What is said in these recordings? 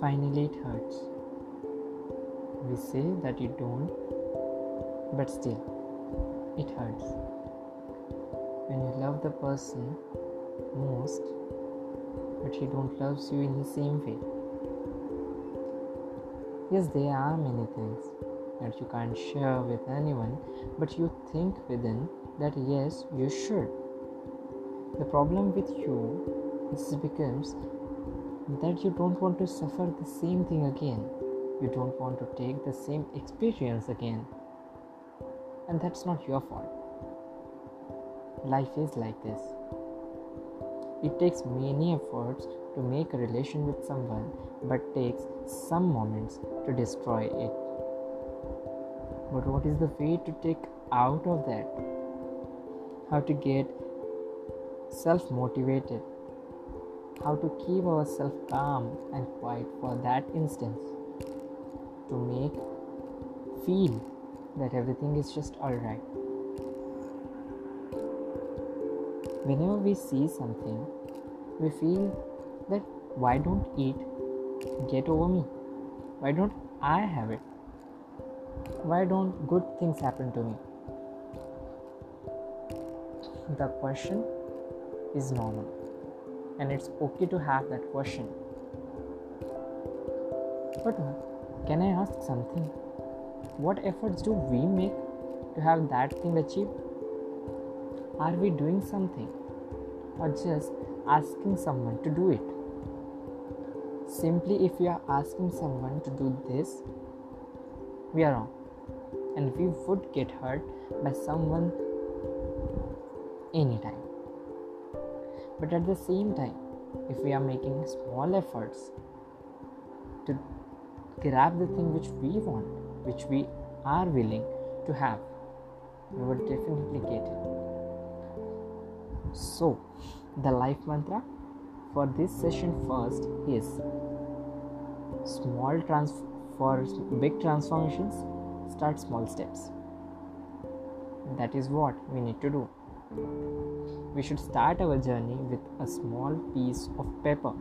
Finally, it hurts. We say that you don't, but still, it hurts. When you love the person most, but he don't loves you in the same way. Yes, there are many things that you can't share with anyone, but you think within that yes, you should. The problem with you is becomes that you don't want to suffer the same thing again. You don't want to take the same experience again. And that's not your fault. Life is like this. It takes many efforts to make a relation with someone, but takes some moments to destroy it. But what is the way to take out of that? How to get self motivated how to keep ourselves calm and quiet for that instance to make feel that everything is just all right. Whenever we see something we feel that why don't it get over me? Why don't i have it? Why don't good things happen to me the question is normal and it's okay to have that question. But uh, can I ask something? What efforts do we make to have that thing achieved? Are we doing something or just asking someone to do it? Simply, if we are asking someone to do this, we are wrong and we would get hurt by someone anytime. But at the same time, if we are making small efforts to grab the thing which we want, which we are willing to have, we will definitely get it. So, the life mantra for this session first is small trans for big transformations start small steps that is what we need to do we should start our journey with a small piece of paper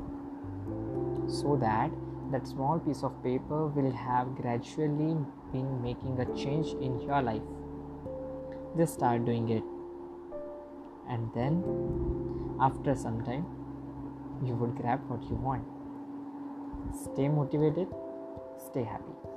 so that that small piece of paper will have gradually been making a change in your life. Just start doing it. And then after some time you would grab what you want. Stay motivated stay happy